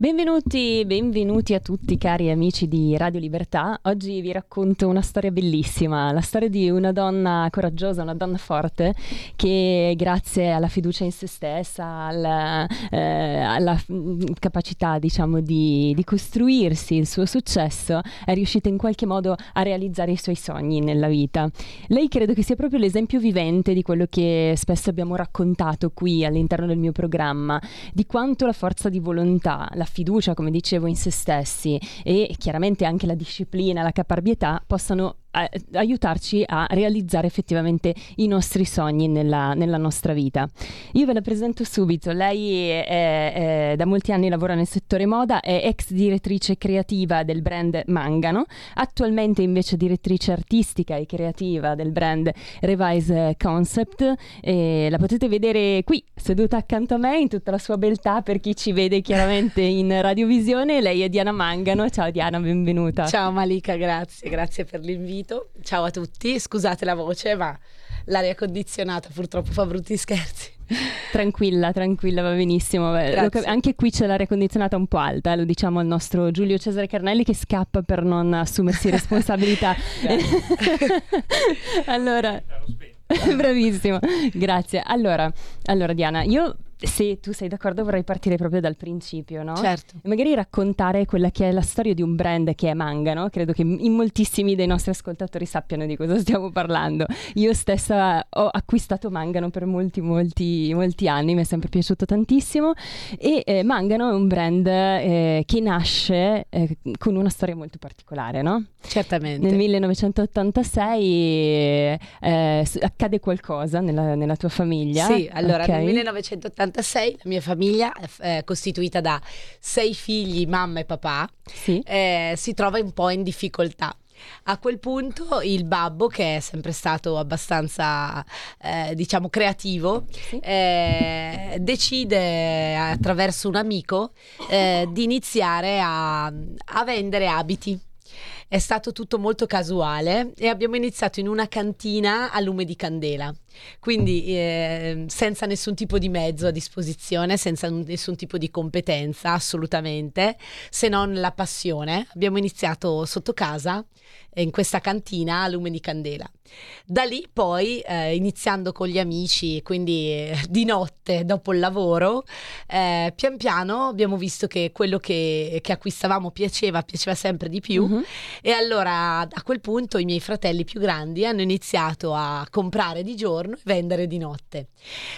Benvenuti, benvenuti a tutti cari amici di Radio Libertà. Oggi vi racconto una storia bellissima, la storia di una donna coraggiosa, una donna forte che grazie alla fiducia in se stessa, alla, eh, alla mm, capacità diciamo di, di, costruirsi il suo successo, è riuscita in qualche modo a realizzare i suoi sogni nella vita. Lei credo che sia proprio l'esempio vivente di quello che spesso abbiamo raccontato qui all'interno del mio programma, di quanto la forza di volontà, la fiducia, come dicevo, in se stessi. E chiaramente anche la disciplina, la caparbietà possano aiutarci a realizzare effettivamente i nostri sogni nella, nella, nostra vita. Io ve la presento subito, lei è, è, da molti anni lavora nel settore moda, è ex direttrice creativa del brand Mangano, attualmente invece direttrice artistica e creativa del brand Revise Concept. E la potete vedere qui seduta accanto a me in tutta la sua beltà per chi ci vede chiaramente in radiovisione, lei è Diana Mangano, ciao Diana, benvenuta. Ciao Malika, grazie, grazie per l'invito invito. Ciao a tutti, scusate la voce, ma l'aria condizionata purtroppo fa brutti scherzi. Tranquilla, tranquilla, va benissimo. Cap- anche qui c'è l'aria condizionata un po' alta, lo diciamo al nostro Giulio Cesare Carnelli che scappa per non assumersi responsabilità. allora, bravissimo, grazie. Allora, allora Diana, io se tu sei d'accordo vorrei partire proprio dal principio, no? Certo. E magari raccontare quella che è la storia di un brand che è Mangano. Credo che in moltissimi dei nostri ascoltatori sappiano di cosa stiamo parlando. Io stessa ho acquistato Mangano per molti, molti, molti anni, mi è sempre piaciuto tantissimo. E eh, Mangano è un brand eh, che nasce eh, con una storia molto particolare, no? Certamente. Nel 1986 eh, accade qualcosa nella, nella, tua famiglia. Sì, allora okay. nel 1986 1986 la mia famiglia, eh, costituita da sei figli, mamma e papà, sì. eh, si trova un po' in difficoltà. A quel punto il babbo, che è sempre stato abbastanza, eh, diciamo, creativo, sì. eh, decide attraverso un amico eh, di iniziare a, a vendere abiti è stato tutto molto casuale e abbiamo iniziato in una cantina a lume di candela. Quindi eh, senza nessun tipo di mezzo a disposizione, senza nessun tipo di competenza assolutamente, se non la passione. Abbiamo iniziato sotto casa in questa cantina a lume di candela. Da lì poi, eh, iniziando con gli amici, quindi eh, di notte dopo il lavoro, eh, pian piano abbiamo visto che quello che, che acquistavamo piaceva, piaceva sempre di più mm-hmm. e allora a quel punto i miei fratelli più grandi hanno iniziato a comprare di giorno e vendere di notte.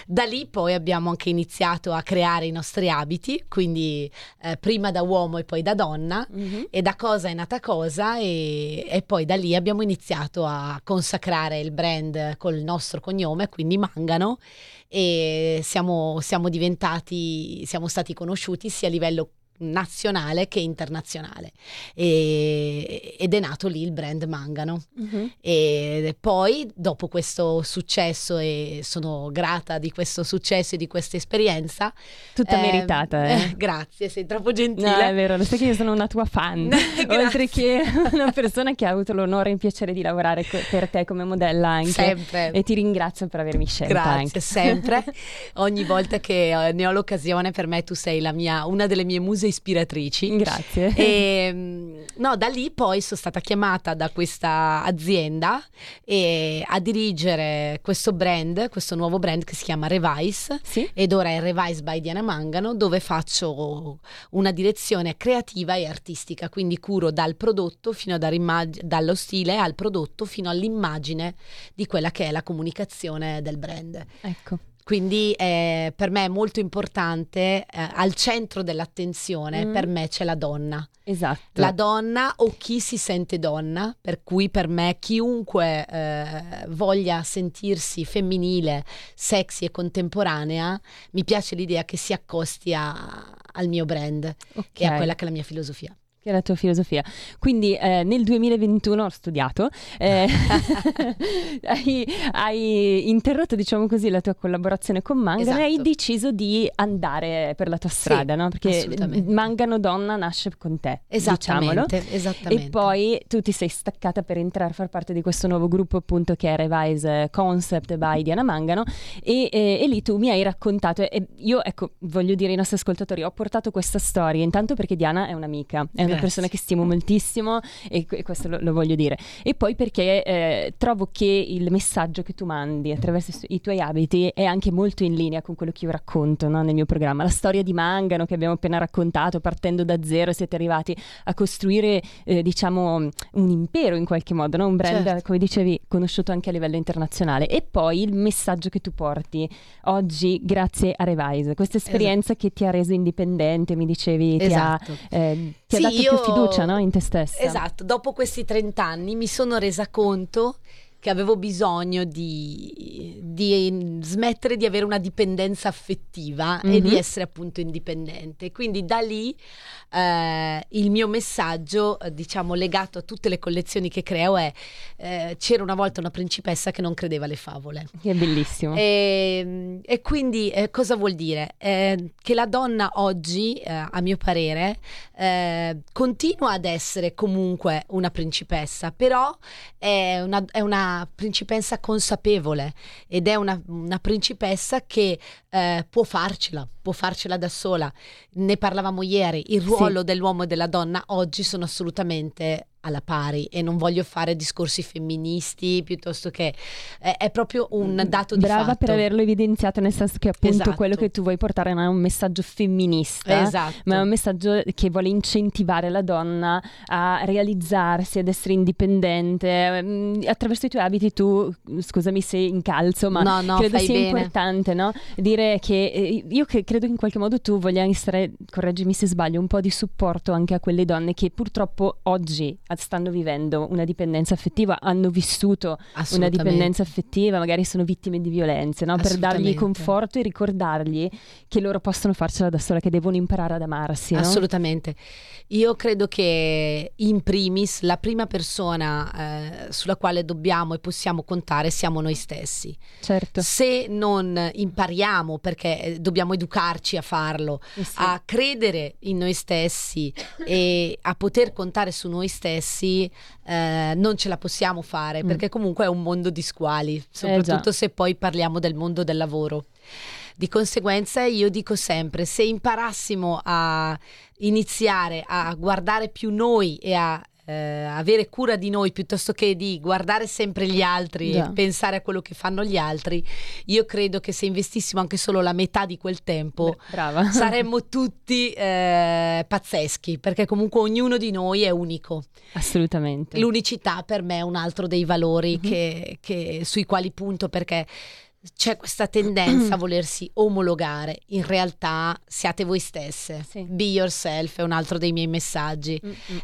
Da lì poi abbiamo anche iniziato a creare i nostri abiti, quindi eh, prima da uomo e poi da donna mm-hmm. e da cosa è nata cosa e, e poi da lì abbiamo iniziato a consacrare il brand col nostro cognome, quindi Mangano, e siamo, siamo diventati, siamo stati conosciuti sia a livello nazionale che internazionale. E, ed è nato lì il brand Mangano. Uh-huh. e poi dopo questo successo e sono grata di questo successo e di questa esperienza tutta eh, meritata eh. grazie sei troppo gentile. No è vero lo sai che io sono una tua fan. Oltre che una persona che ha avuto l'onore e il piacere di lavorare co- per te come modella anche. Sempre. E ti ringrazio per avermi scelta grazie anche. sempre. Ogni volta che eh, ne ho l'occasione per me tu sei la mia una delle mie muse ispiratrici. Grazie. E, mm, no, da lì poi sono stata chiamata da questa azienda e, a dirigere questo brand, questo nuovo brand che si chiama Revise sì. ed ora è Revise by Diana Mangano dove faccio una direzione creativa e artistica, quindi curo dal prodotto fino dallo stile al prodotto fino all'immagine di quella che è la comunicazione del brand. Ecco. Quindi eh, per me è molto importante, eh, al centro dell'attenzione mm. per me c'è la donna. Esatto. La donna o chi si sente donna, per cui per me chiunque eh, voglia sentirsi femminile, sexy e contemporanea, mi piace l'idea che si accosti a, al mio brand okay. e a quella che è la mia filosofia. Che è la tua filosofia. Quindi eh, nel 2021 ho studiato, eh, hai, hai, interrotto, diciamo così, la tua collaborazione con Mangano esatto. e hai deciso di andare per la tua strada, sì, no? Perché Mangano Donna nasce con te, esattamente, diciamolo. Esattamente. E poi tu ti sei staccata per entrare a far parte di questo nuovo gruppo appunto che è Revise Concept by Diana Mangano e, e, e lì tu mi hai raccontato e io ecco voglio dire ai nostri ascoltatori ho portato questa storia intanto perché Diana è un'amica, è una persona che stimo moltissimo e, e questo lo, lo, voglio dire. E poi perché eh, trovo che il messaggio che tu mandi attraverso i tuoi abiti è anche molto in linea con quello che io racconto no, nel mio programma. La storia di Mangano che abbiamo appena raccontato, partendo da zero siete arrivati a costruire eh, diciamo un impero in qualche modo, no? un brand certo. come dicevi conosciuto anche a livello internazionale. E poi il messaggio che tu porti oggi grazie a Revise, questa esperienza esatto. che ti ha reso indipendente, mi dicevi, esatto. ti ha, eh, ti sì. Più fiducia no? in te stessa. Esatto, dopo questi 30 anni mi sono resa conto che avevo bisogno di, di, smettere di avere una dipendenza affettiva mm-hmm. e di mhm. essere appunto indipendente. Quindi da lì eh, il mio messaggio, diciamo, legato a tutte le collezioni che creo è eh, c'era una volta una principessa che non credeva alle favole. Che è bellissimo. E, e quindi eh, cosa vuol dire? Eh, che la donna oggi, eh, a mio parere, eh, continua ad essere comunque una principessa, però è una, è una principessa consapevole ed è una, una principessa che eh, può farcela, può farcela da sola. Ne parlavamo ieri, il ruolo sì. dell'uomo e della donna oggi sono assolutamente alla pari e non voglio fare discorsi femministi piuttosto che è, è proprio un mm, dato di brava fatto. per averlo evidenziato nel senso che appunto esatto. quello che tu vuoi portare non è un messaggio femminista esatto. ma è un messaggio che vuole incentivare la donna a realizzarsi ad essere indipendente mm, attraverso i tuoi abiti tu scusami se incalzo ma no, no, credo sia bene. importante no? dire che eh, io che credo che in qualche modo tu voglia essere correggimi se sbaglio un po' di supporto anche a quelle donne che purtroppo oggi stanno vivendo una dipendenza affettiva, hanno vissuto una dipendenza affettiva, magari sono vittime di violenze, no? per dargli conforto e ricordargli che loro possono farcela da sola, che devono imparare ad amarsi. No? Assolutamente. Io credo che in primis la prima persona eh, sulla quale dobbiamo e possiamo contare siamo noi stessi. Certo. Se non impariamo, perché eh, dobbiamo educarci a farlo, eh sì. a credere in noi stessi e a poter contare su noi stessi, eh, non ce la possiamo fare, mm. perché comunque è un mondo di squali, soprattutto eh se poi parliamo del mondo del lavoro. Di conseguenza io dico sempre, se imparassimo a iniziare a guardare più noi e a eh, avere cura di noi piuttosto che di guardare sempre gli altri yeah. e pensare a quello che fanno gli altri, io credo che se investissimo anche solo la metà di quel tempo Beh, saremmo tutti eh, pazzeschi, perché comunque ognuno di noi è unico. Assolutamente. L'unicità per me è un altro dei valori mm-hmm. che, che, sui quali punto perché c'è questa tendenza a volersi omologare. In realtà siate voi stesse. Sì. Be yourself è un altro dei miei messaggi.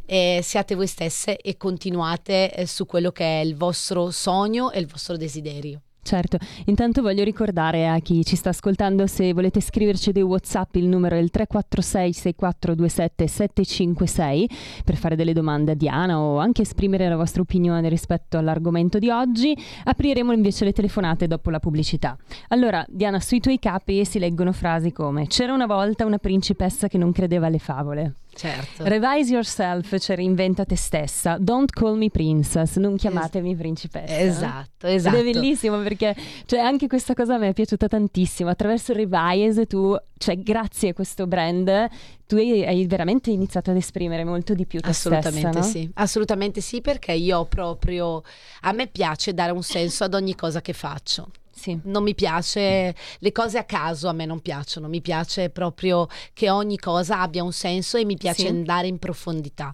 Eh, siate voi stesse e continuate eh, su quello che è il vostro sogno e il vostro desiderio. Certo, intanto voglio ricordare a chi ci sta ascoltando se volete scriverci dei Whatsapp il numero è il 346 6427 756 per fare delle domande a Diana o anche esprimere la vostra opinione rispetto all'argomento di oggi. Apriremo invece le telefonate dopo la pubblicità. Allora, Diana, sui tuoi capi si leggono frasi come C'era una volta una principessa che non credeva alle favole. Certo. Revise yourself, cioè reinventa te stessa. Don't call me princess, non chiamatemi es- principessa. Esatto, esatto. Ed è bellissimo perché cioè, anche questa cosa me è piaciuta tantissimo. Attraverso Revise tu, cioè grazie a questo brand, tu hai, veramente iniziato ad esprimere molto di più te Assolutamente stessa, no? sì. Assolutamente sì, perché io proprio a me piace dare un senso ad ogni cosa che faccio. Sì. Non mi piace le cose a caso, a me non piacciono, mi piace proprio che ogni cosa abbia un senso e mi piace sì. andare in profondità.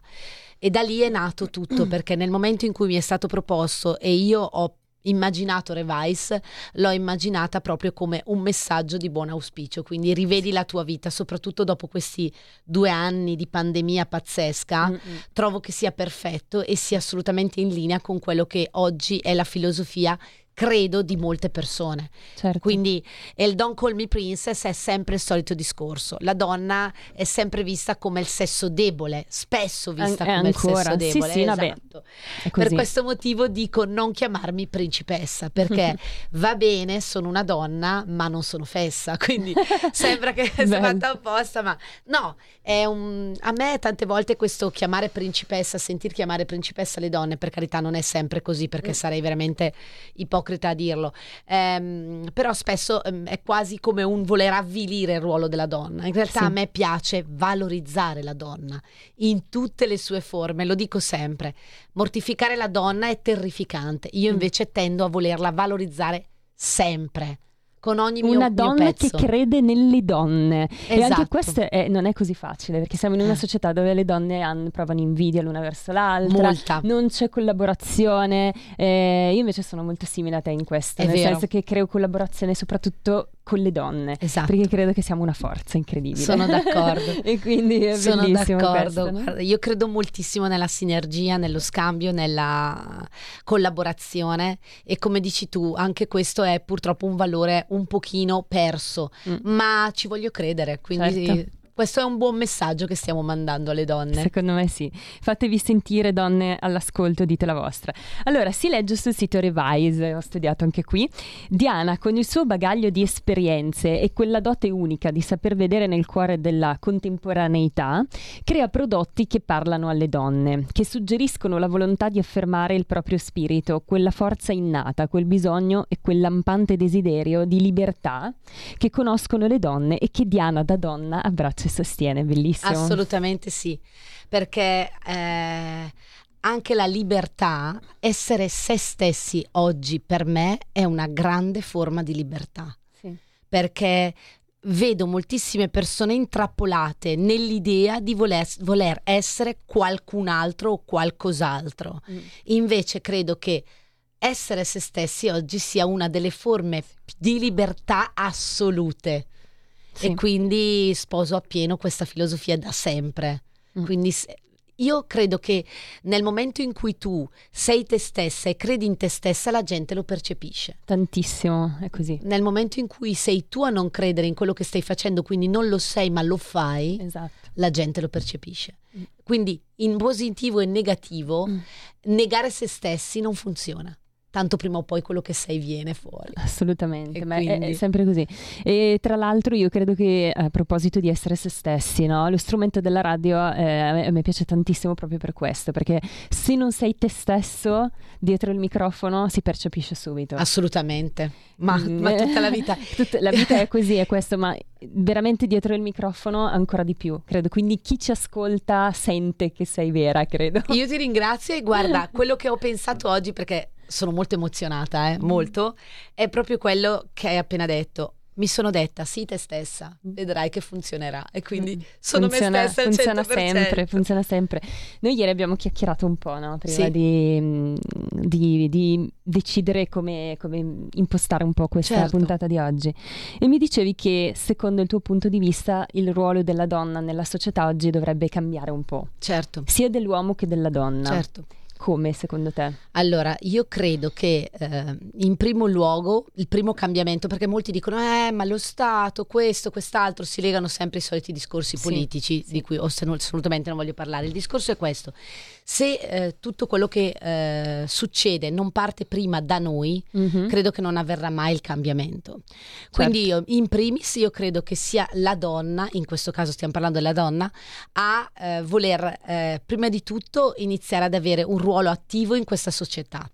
E da lì è nato tutto, perché nel momento in cui mi è stato proposto e io ho immaginato Revice, l'ho immaginata proprio come un messaggio di buon auspicio, quindi rivedi la tua vita, soprattutto dopo questi due anni di pandemia pazzesca, Mm-mm. trovo che sia perfetto e sia assolutamente in linea con quello che oggi è la filosofia credo, di molte persone. Certo. Quindi il Don't Call Me Princess è sempre il solito discorso. La donna è sempre vista come il sesso debole, spesso vista An- come ancora. il sesso debole. Sì, sì, esatto. Per questo motivo dico non chiamarmi principessa, perché va bene, sono una donna, ma non sono fessa, quindi sembra che sia fatta apposta, ma no, un... a me tante volte questo chiamare principessa, sentir chiamare principessa le donne, per carità non è sempre così, perché mm. sarei veramente ipocrita ipocrita a dirlo, ehm, però spesso ehm, è quasi come un voler avvilire il ruolo della donna. In realtà sì. a me piace valorizzare la donna in tutte le sue forme, lo dico sempre. Mortificare la donna è terrificante, io mm. invece mm. tendo a volerla valorizzare sempre con ogni mio Una donna mio che crede nelle donne. Esatto. E anche esatto. questo è, non è così facile perché siamo in una eh. società dove le donne hanno, provano invidia l'una verso l'altra, Molta. non c'è collaborazione. Eh, io invece sono molto simile a te in questo, è nel vero. senso che creo collaborazione soprattutto con le donne. Esatto. Perché credo che siamo una forza incredibile. Sono d'accordo. e quindi è Sono d'accordo. Guarda, io credo moltissimo nella sinergia, nello scambio, nella collaborazione e come dici tu, anche questo è purtroppo un valore un pochino perso, mm. ma ci voglio credere, quindi certo. Questo è un buon messaggio che stiamo mandando alle donne. Secondo me sì. Fatevi sentire donne all'ascolto, dite la vostra. Allora, si legge sul sito Revise, ho studiato anche qui. Diana, con il suo bagaglio di esperienze e quella dote unica di saper vedere nel cuore della contemporaneità, crea prodotti che parlano alle donne, che suggeriscono la volontà di affermare il proprio spirito, quella forza innata, quel bisogno e quel lampante desiderio di libertà che conoscono le donne e che Diana da donna abbraccia ci sostiene, bellissimo. Assolutamente sì, perché eh, anche la libertà, essere se stessi oggi per me è una grande forma di libertà. Sì. Perché vedo moltissime persone intrappolate nell'idea di voler, voler essere qualcun altro o qualcos'altro. Mm. Invece credo che essere se stessi oggi sia una delle forme di libertà assolute. Sì. E quindi sposo appieno questa filosofia da sempre. Mm. Quindi io credo che nel momento in cui tu sei te stessa e credi in te stessa, la gente lo percepisce. Tantissimo, è così. Nel momento in cui sei tu a non credere in quello che stai facendo, quindi non lo sei ma lo fai, esatto. la gente lo percepisce. Mm. Quindi in positivo e negativo, mm. negare se stessi non funziona tanto prima o poi quello che sei viene fuori. Assolutamente, ma quindi... è, è, sempre così. E tra l'altro io credo che a proposito di essere se stessi, no? lo strumento della radio eh, a, me, a, me, piace tantissimo proprio per questo, perché se non sei te stesso dietro il microfono si percepisce subito. Assolutamente, ma, mm. ma tutta la vita. tutta, la vita è così, è questo, ma veramente dietro il microfono ancora di più, credo. Quindi chi ci ascolta sente che sei vera, credo. Io ti ringrazio e guarda, quello che ho pensato oggi, perché sono molto emozionata, eh, mm. molto, è proprio quello che hai appena detto. Mi sono detta, sii te stessa, mm. vedrai che funzionerà. E quindi mm. sono funziona, me stessa Funziona 100%. sempre, funziona sempre. Noi ieri abbiamo chiacchierato un po', no? Prima sì. di, di, di, decidere come, come, impostare un po' questa certo. puntata di oggi. E mi dicevi che, secondo il tuo punto di vista, il ruolo della donna nella società oggi dovrebbe cambiare un po'. Certo. Sia dell'uomo che della donna. Certo. Come secondo te? Allora, io credo che eh, in primo luogo il primo cambiamento, perché molti dicono, eh, ma lo Stato, questo, quest'altro, si legano sempre i soliti discorsi politici, sì. di cui assolutamente non voglio parlare. Il discorso è questo, se eh, tutto quello che eh, succede non parte prima da noi, mm-hmm. credo che non avverrà mai il cambiamento. Quindi certo. io, in primis, io credo che sia la donna, in questo caso stiamo parlando della donna, a eh, voler eh, prima di tutto iniziare ad avere un ruolo attivo in questa società.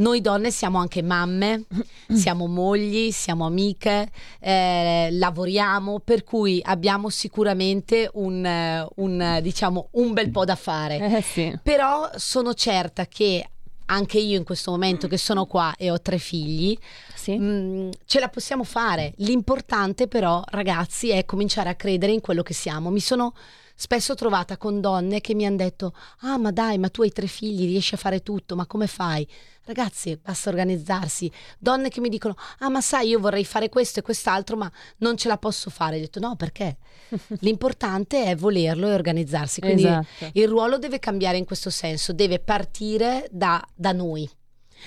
Noi donne siamo anche mamme, siamo mogli, siamo amiche, eh, lavoriamo, per cui abbiamo sicuramente un, un, diciamo, un bel po' da fare. Eh sì. Però sono certa che anche io in questo momento che sono qua e ho tre figli, sì. mm, ce la possiamo fare. L'importante però, ragazzi, è cominciare a credere in quello che siamo. Mi sono spesso trovata con donne che mi hanno detto ah ma dai ma tu hai tre figli riesci a fare tutto ma come fai ragazzi basta organizzarsi donne che mi dicono ah ma sai io vorrei fare questo e quest'altro ma non ce la posso fare ho detto no perché l'importante è volerlo e organizzarsi quindi esatto. il ruolo deve cambiare in questo senso deve partire da, da noi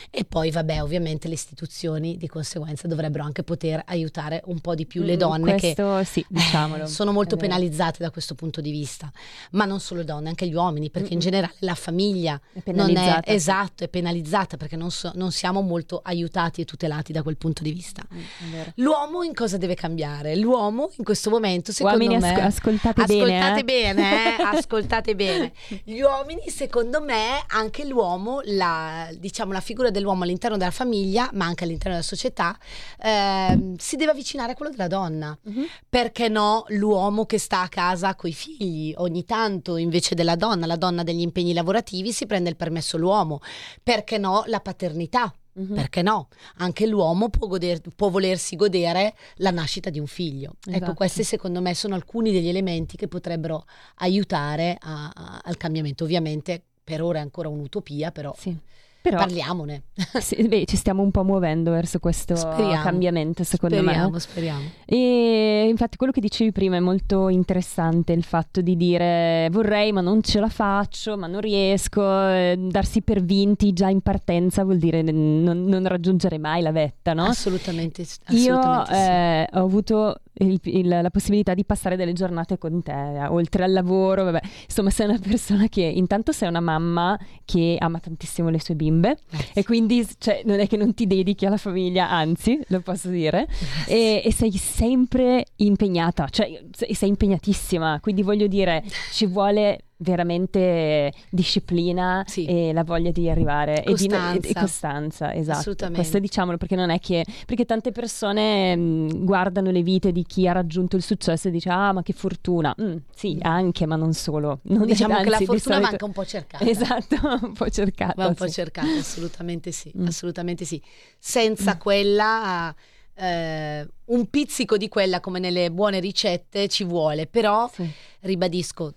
E poi, vabbè, ovviamente le istituzioni di conseguenza dovrebbero anche poter aiutare un po' di più le mm, donne Questo, che sì, diciamolo. sono molto penalizzate da questo punto di vista. Ma non solo le donne, anche gli uomini, perché Mm-mm. in generale la famiglia è penalizzata. È, esatto, è penalizzata perché non, so, non, siamo molto aiutati e tutelati da quel punto di vista. Mm, L'uomo in cosa deve cambiare? L'uomo in questo momento, secondo uomini, me... Asco- ascoltate, ascoltate bene. bene eh? ascoltate bene. Gli uomini, secondo me, anche l'uomo, la, diciamo la figura dell'uomo all'interno della famiglia, ma anche all'interno della società, eh, si deve avvicinare a quello della donna. Uh-huh. Perché no l'uomo che sta a casa coi figli? Ogni tanto invece della donna, la donna degli impegni lavorativi, si prende il permesso l'uomo. Perché no la paternità? Mm-hmm. Perché no? Anche l'uomo può, goder, può, volersi godere la nascita di un figlio. Ecco, esatto. Ecco, questi secondo me sono alcuni degli elementi che potrebbero aiutare a, a, al cambiamento. Ovviamente per ora è ancora un'utopia, però sì. Però, Parliamone. sì, beh, ci stiamo un po' muovendo verso questo speriamo, cambiamento, secondo speriamo, me. Speriamo, speriamo. E infatti quello che dicevi prima è molto interessante, il fatto di dire vorrei ma non ce la faccio, ma non riesco, eh, darsi per vinti già in partenza vuol dire non, non raggiungere mai la vetta, no? Assolutamente, assolutamente Io eh, ho avuto il, il, la possibilità di passare delle giornate con te, oltre al lavoro, vabbè, insomma sei una persona che intanto sei una mamma che ama tantissimo le sue bimbe Grazie. e quindi cioè, non è che non ti dedichi alla famiglia, anzi lo posso dire, e, e, sei sempre impegnata, cioè sei impegnatissima, quindi voglio dire ci vuole veramente disciplina sì. e la voglia di arrivare costanza. e, di, e costanza, esatto. Questo diciamolo perché non è che perché tante persone mh, guardano le vite di chi ha raggiunto il successo e dice "Ah, ma che fortuna". Mm, sì, mm. anche, ma non solo. Non diciamo è, che la fortuna solito... manca un po' cercata. Esatto, un po' cercata. Va un po' cercata, assolutamente sì, mm. assolutamente sì. Senza mm. quella eh, un pizzico di quella come nelle buone ricette ci vuole, però sì. ribadisco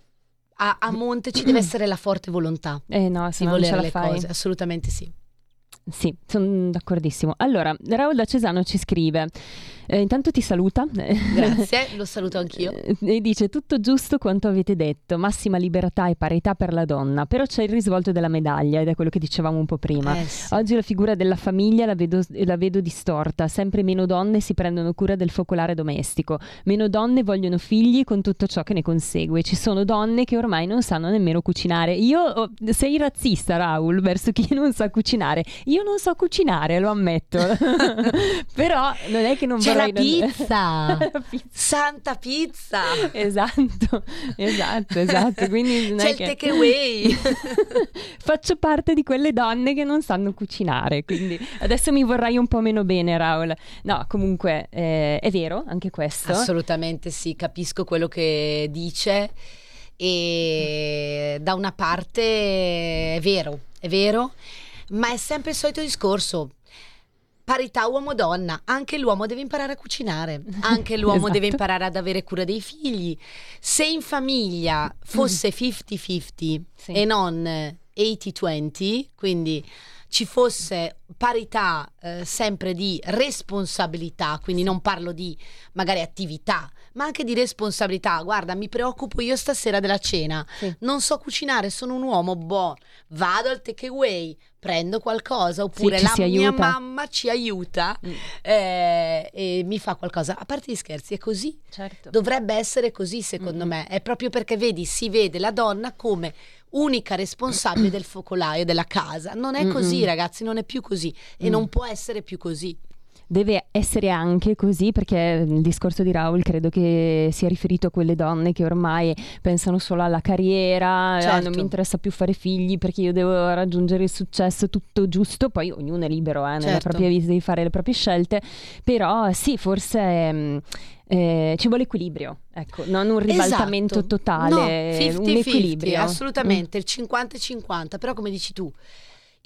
a, a monte ci deve essere la forte volontà eh no, di volere le fai. cose, assolutamente sì. Sì, sono d'accordissimo. Allora, Raul da Cesano ci scrive eh, intanto ti saluta. Grazie, lo saluto anch'io. Eh, e dice tutto giusto quanto avete detto, massima libertà e parità per la donna, però c'è il risvolto della medaglia ed è quello che dicevamo un po' prima. Eh sì. Oggi la figura della famiglia la vedo, la vedo distorta, sempre meno donne si prendono cura del focolare domestico, meno donne vogliono figli con tutto ciò che ne consegue. Ci sono donne che ormai non sanno nemmeno cucinare. Io oh, sei razzista, Raul, verso chi non sa cucinare. Io non so cucinare, lo ammetto. però non è che non C'è la pizza. pizza. Santa pizza. Esatto, esatto, esatto. Quindi C'è il che... take away. Faccio parte di quelle donne che non sanno cucinare, quindi adesso mi vorrai un po' meno bene, Raul. No, comunque eh, è vero anche questo. Assolutamente sì, capisco quello che dice e da una parte è vero, è vero, ma è sempre il solito discorso parità uomo-donna, anche l'uomo deve imparare a cucinare, anche l'uomo esatto. deve imparare ad avere cura dei figli. Se in famiglia fosse 50-50 sì. e non 80-20, quindi ci fosse parità eh, sempre di responsabilità, quindi non parlo di magari attività, ma anche di responsabilità. Guarda, mi preoccupo io stasera della cena, sì. non so cucinare, sono un uomo, boh, vado al takeaway, prendo qualcosa, oppure sì, la mia mamma ci aiuta mm. eh, e mi fa qualcosa. A parte gli scherzi, è così. Certo. Dovrebbe essere così, secondo mm-hmm. me. È proprio perché vedi, si vede la donna come unica responsabile del focolaio della casa. Non è così, Mm-mm. ragazzi, non è più così e mm. non può essere più così deve essere anche così perché il discorso di Raul credo che sia riferito a quelle donne che ormai pensano solo alla carriera, certo. ah, non mi interessa più fare figli perché io devo raggiungere il successo tutto giusto, poi ognuno è libero eh, nella certo. propria vita di fare le proprie scelte, però sì, forse... Mh, eh, ci vuole equilibrio, ecco, non un ribaltamento esatto. totale, no, 50, un equilibrio. assolutamente, mm. il 50-50, però come dici tu,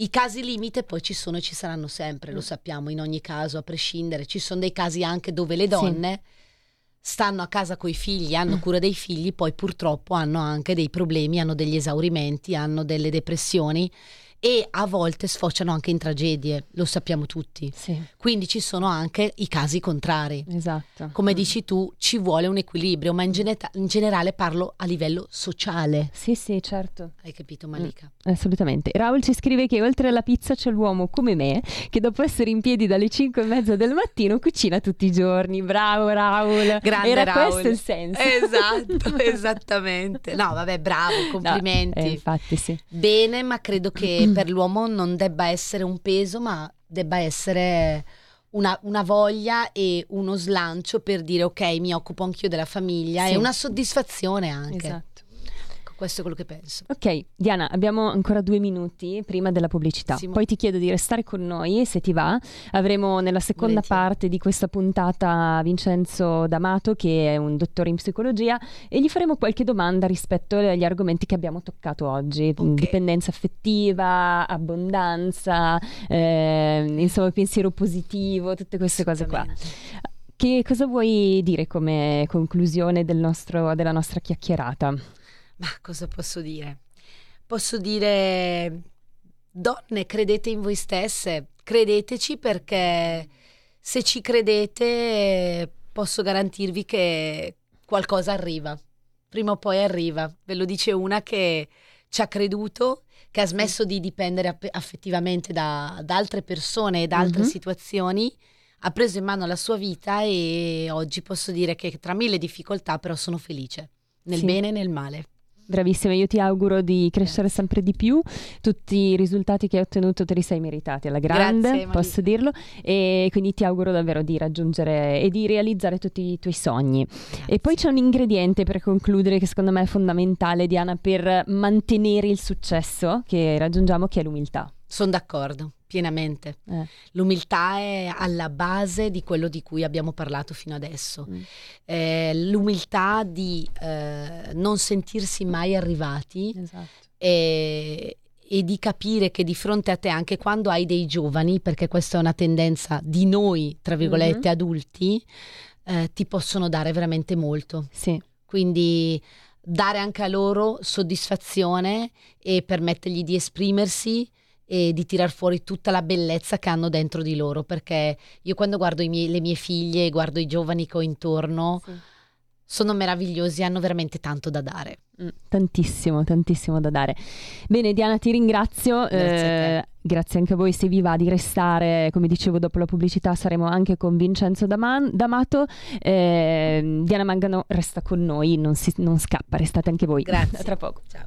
i casi limite poi ci sono e ci saranno sempre, lo mm. sappiamo in ogni caso, a prescindere. Ci sono dei casi anche dove le donne sì. stanno a casa con i figli, hanno mm. cura dei figli, poi purtroppo hanno anche dei problemi, hanno degli esaurimenti, hanno delle depressioni e a volte sfociano anche in tragedie, lo sappiamo tutti. Sì. Quindi ci sono anche i casi contrari. Esatto. Come dici tu, ci vuole un equilibrio, ma in, gene- in generale parlo a livello sociale. Sì, sì, certo. Hai capito Malika? Mm, assolutamente. Raul ci scrive che oltre alla pizza c'è l'uomo come me che dopo essere in piedi dalle 5 e mezza del mattino cucina tutti i giorni. Bravo Raul. Grande Era Raul. questo il senso. Esatto, esattamente. No, vabbè, bravo, complimenti. No, eh, infatti sì. Bene, ma credo che per l'uomo non debba essere un peso, ma debba essere una, una, voglia e uno slancio per dire ok, mi occupo anch'io della famiglia Sì. e una soddisfazione anche. Esatto. Questo è quello che penso. Ok, Diana, abbiamo ancora due minuti prima della pubblicità. Sì, Poi ti chiedo di restare con noi, se ti va. Avremo nella seconda Volentieri. parte di questa puntata Vincenzo D'Amato, che è un dottore in psicologia, e gli faremo qualche domanda rispetto agli argomenti che abbiamo toccato oggi. Ok. Dipendenza affettiva, abbondanza, eh, insomma, pensiero positivo, tutte queste cose qua. Che cosa vuoi dire come conclusione del nostro- della nostra chiacchierata? Ma cosa posso dire? Posso dire, donne, credete in voi stesse, credeteci perché se ci credete posso garantirvi che qualcosa arriva. Prima o poi arriva. Ve lo dice una che ci ha creduto, che ha smesso di dipendere aff- affettivamente da, da altre persone e da altre Mhm. situazioni, ha preso in mano la sua vita e oggi posso dire che tra mille difficoltà però sono felice, nel Sì. bene e nel male. Bravissima, io ti auguro di crescere sempre di più. Tutti i risultati che hai ottenuto te li sei meritati alla grande, Grazie, posso dirlo. E quindi ti auguro davvero di raggiungere e di realizzare tutti i tuoi sogni. E poi c'è un ingrediente per concludere che secondo me è fondamentale, Diana, per mantenere il successo che raggiungiamo, che è l'umiltà. Sono d'accordo, pienamente. Eh. L'umiltà è alla base di quello di cui abbiamo parlato fino adesso. Mm. Eh, l'umiltà di eh, non sentirsi mai arrivati Esatto. e, e di capire che di fronte a te, anche quando hai dei giovani, perché questa è una tendenza di noi, tra virgolette, Mhm. adulti, eh, ti possono dare veramente molto. Sì, Quindi dare anche a loro soddisfazione e permettergli di esprimersi e di tirar fuori tutta la bellezza che hanno dentro di loro, perché io quando guardo i miei- le mie figlie e guardo i giovani che ho intorno, sono meravigliosi, hanno veramente tanto da dare. Mm, Tantissimo, tantissimo da dare. Bene, Diana, ti ringrazio. Grazie a te. eh, grazie anche a voi. Se vi va di restare, come dicevo, dopo la pubblicità saremo anche con Vincenzo Daman- D'Amato. Eh, Diana Mangano resta con noi, non, si- non scappa, restate anche voi. Grazie. A tra poco. Ciao.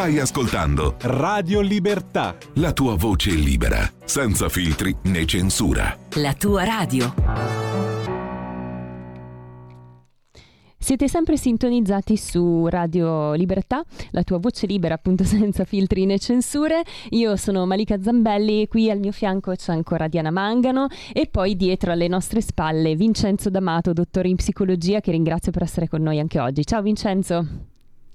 Stai ascoltando Radio Libertà. la tua voce libera, senza filtri né censura. La tua radio. Siete sempre sintonizzati su Radio Libertà, la tua voce libera appunto senza filtri né censure. Io sono Malika Zambelli, qui al mio fianco c'è ancora Diana Mangano e poi dietro alle nostre spalle Vincenzo D'Amato, dottore in psicologia, che ringrazio per essere con noi anche oggi. Ciao Vincenzo.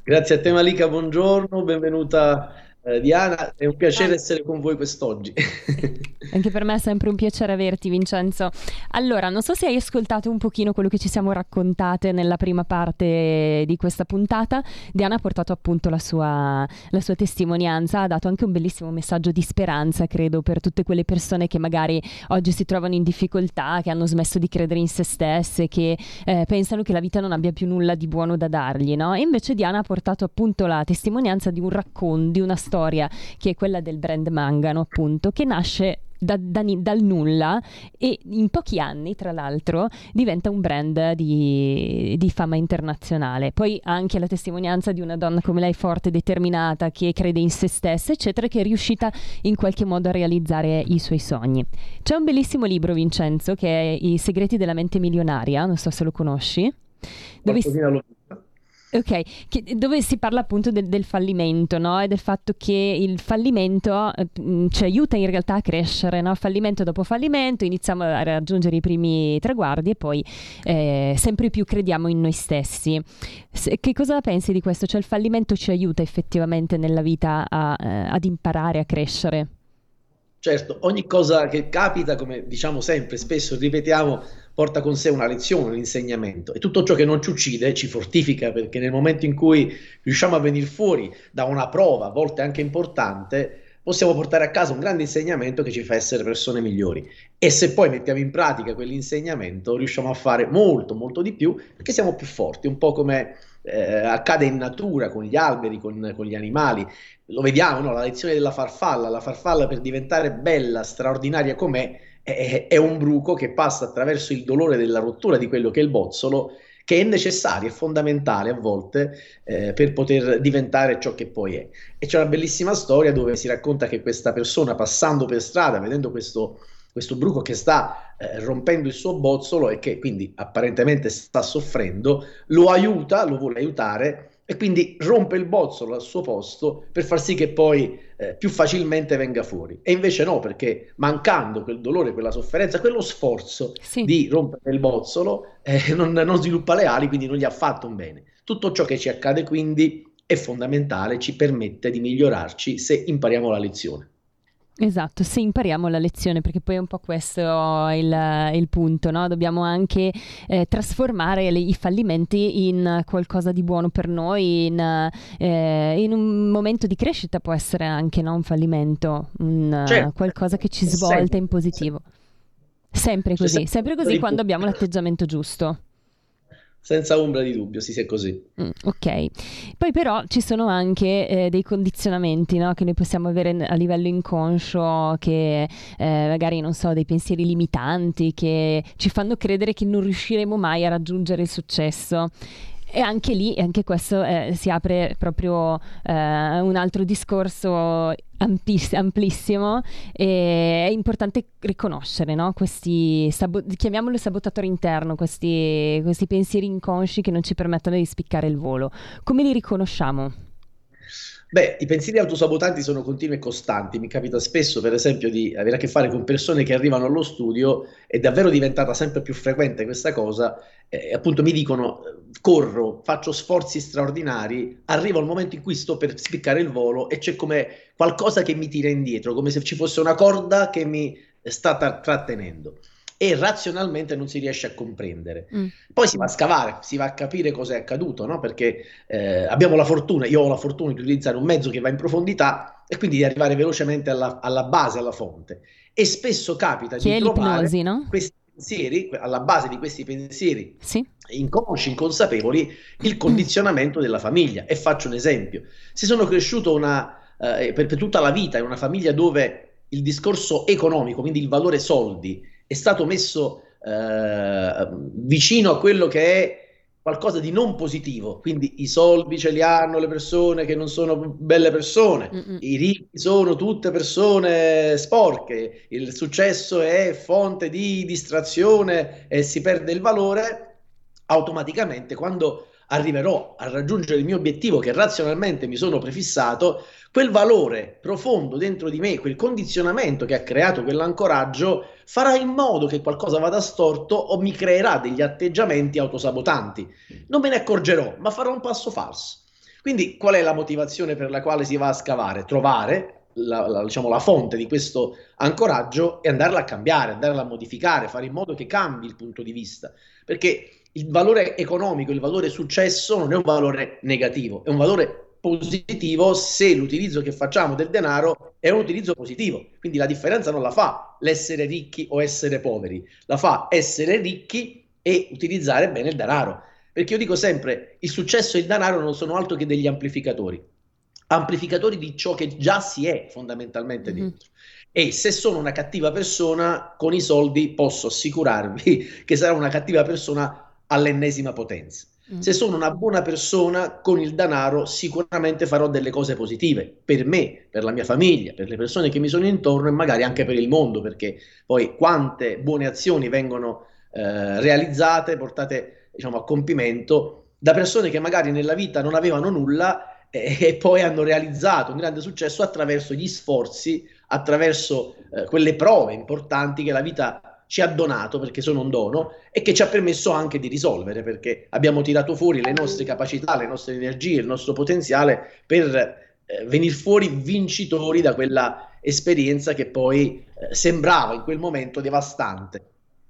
Grazie a te Malika, buongiorno, benvenuta Diana, è un piacere essere con voi quest'oggi. anche per me è sempre un piacere averti Vincenzo. Allora, non so se hai ascoltato un pochino quello che ci siamo raccontate nella prima parte di questa puntata. Diana ha portato appunto la sua, la sua testimonianza, ha dato anche un bellissimo messaggio di speranza, credo, per tutte quelle persone che magari oggi si trovano in difficoltà, che hanno smesso di credere in se stesse, che eh, pensano che la vita non abbia più nulla di buono da dargli, no? E invece Diana ha portato appunto la testimonianza di un racconto, di una storia che è quella del brand Mangano, appunto, che nasce da, da, dal nulla e in pochi anni, tra l'altro, diventa un brand di, di, fama internazionale. Poi anche la testimonianza di una donna come lei, forte, determinata, che crede in se stessa, eccetera, che è riuscita in qualche modo a realizzare i suoi sogni. C'è un bellissimo libro, Vincenzo, che è I segreti della mente milionaria, non so se lo conosci. Dove... Lo Ok, che, dove si parla appunto del, del fallimento no? e del fatto che il fallimento eh, ci aiuta in realtà a crescere, no? fallimento dopo fallimento, iniziamo a raggiungere i primi traguardi e poi eh, sempre più crediamo in noi stessi. Se, che cosa pensi di questo? Cioè il fallimento ci aiuta effettivamente nella vita a, eh, ad imparare a crescere? Certo, ogni cosa che capita, come diciamo sempre, spesso ripetiamo, porta con sé una lezione, un insegnamento e tutto ciò che non ci uccide ci fortifica perché nel momento in cui riusciamo a venire fuori da una prova, a volte anche importante, possiamo portare a casa un grande insegnamento che ci fa essere persone migliori. E se poi mettiamo in pratica quell'insegnamento, riusciamo a fare molto, molto di più perché siamo più forti, un po' come eh, accade in natura con gli alberi, con, con gli animali. Lo vediamo, no? la lezione della farfalla. La farfalla per diventare bella, straordinaria com'è, è, un bruco che passa attraverso il dolore della rottura di quello che è il bozzolo, che è necessario, è fondamentale a volte eh, per poter diventare ciò che poi è. E c'è una bellissima storia dove si racconta che questa persona passando per strada, vedendo questo, questo bruco che sta eh, rompendo il suo bozzolo e che quindi apparentemente sta soffrendo, lo aiuta, lo vuole aiutare e quindi rompe il bozzolo al suo posto per far sì che poi eh, più facilmente venga fuori. E invece no, perché mancando quel dolore, quella sofferenza, quello sforzo sì. di rompere il bozzolo, eh, non, non sviluppa le ali, quindi non gli ha fatto un bene. Tutto ciò che ci accade quindi è fondamentale, ci permette di migliorarci se impariamo la lezione. Esatto, se impariamo la lezione, perché poi è un po' questo il, il punto, no? dobbiamo anche eh, trasformare le, i fallimenti in qualcosa di buono per noi, in, eh, in un momento di crescita può essere anche no? un fallimento, un, certo. qualcosa che ci svolta sempre, in positivo. Sempre così, sempre, sempre così quando abbiamo l'atteggiamento giusto senza ombra di dubbio, sì, sì, è così. Mm, ok, poi però ci sono anche eh, dei condizionamenti no? che noi possiamo avere a livello inconscio, che eh, magari, non so, dei pensieri limitanti che ci fanno credere che non riusciremo mai a raggiungere il successo. E anche lì, anche questo eh, si apre proprio eh, un altro discorso ampiss- amplissimo e è importante riconoscere no? questi, sabo- chiamiamolo sabotatori interno, questi, questi pensieri inconsci che non ci permettono di spiccare il volo. Come li riconosciamo? Beh, i pensieri autosabotanti sono continui e costanti. Mi capita spesso, per esempio, di avere a che fare con persone che arrivano allo studio, è davvero diventata sempre più frequente questa cosa, e appunto mi dicono corro, faccio sforzi straordinari, arrivo al momento in cui sto per spiccare il volo e c'è come qualcosa che mi tira indietro, come se ci fosse una corda che mi sta tra- trattenendo e razionalmente non si riesce a comprendere. Mm. Poi si va a scavare, si va a capire cosa è accaduto, no? perché eh, abbiamo la fortuna, io ho la fortuna di utilizzare un mezzo che va in profondità e quindi di arrivare velocemente alla, alla base, alla fonte. E spesso capita che di trovare no? questi pensieri, alla base di questi pensieri sì. inconsci, inconsapevoli, il condizionamento della famiglia. E faccio un esempio. Se sono cresciuto una, eh, per, per tutta la vita in una famiglia dove il discorso economico, quindi il valore soldi, è stato messo eh, vicino a quello che è qualcosa di non positivo, quindi i soldi ce li hanno le persone che non sono belle persone, Mm-mm. i ricchi sono tutte persone sporche, il successo è fonte di distrazione e si perde il valore, automaticamente quando arriverò a raggiungere il mio obiettivo che razionalmente mi sono prefissato, quel valore profondo dentro di me, quel condizionamento che ha creato quell'ancoraggio, farà in modo che qualcosa vada storto o mi creerà degli atteggiamenti autosabotanti. Non me ne accorgerò, ma farò un passo falso. Quindi qual è la motivazione per la quale si va a scavare? Trovare la, la, diciamo, la fonte di questo ancoraggio e andarla a cambiare, andarla a modificare, fare in modo che cambi il punto di vista. Perché il valore economico, il valore successo non è un valore negativo, è un valore positivo se l'utilizzo che facciamo del denaro è un utilizzo positivo. Quindi la differenza non la fa l'essere ricchi o essere poveri, la fa essere ricchi e utilizzare bene il denaro. Perché io dico sempre, il successo e il denaro non sono altro che degli amplificatori, amplificatori di ciò che già si è fondamentalmente mm-hmm. dentro. E se sono una cattiva persona, con i soldi posso assicurarvi che sarà una cattiva persona all'ennesima potenza. Mm. Se sono una buona persona con il denaro sicuramente farò delle cose positive per me, per la mia famiglia, per le persone che mi sono intorno e magari anche per il mondo, perché poi quante buone azioni vengono eh, realizzate, portate diciamo, a compimento da persone che magari nella vita non avevano nulla eh, e poi hanno realizzato un grande successo attraverso gli sforzi, attraverso eh, quelle prove importanti che la vita ci ha donato perché sono un dono e che ci ha permesso anche di risolvere perché abbiamo tirato fuori le nostre capacità, le nostre energie, il nostro potenziale per eh, venire fuori vincitori da quella esperienza che poi eh, sembrava in quel momento devastante.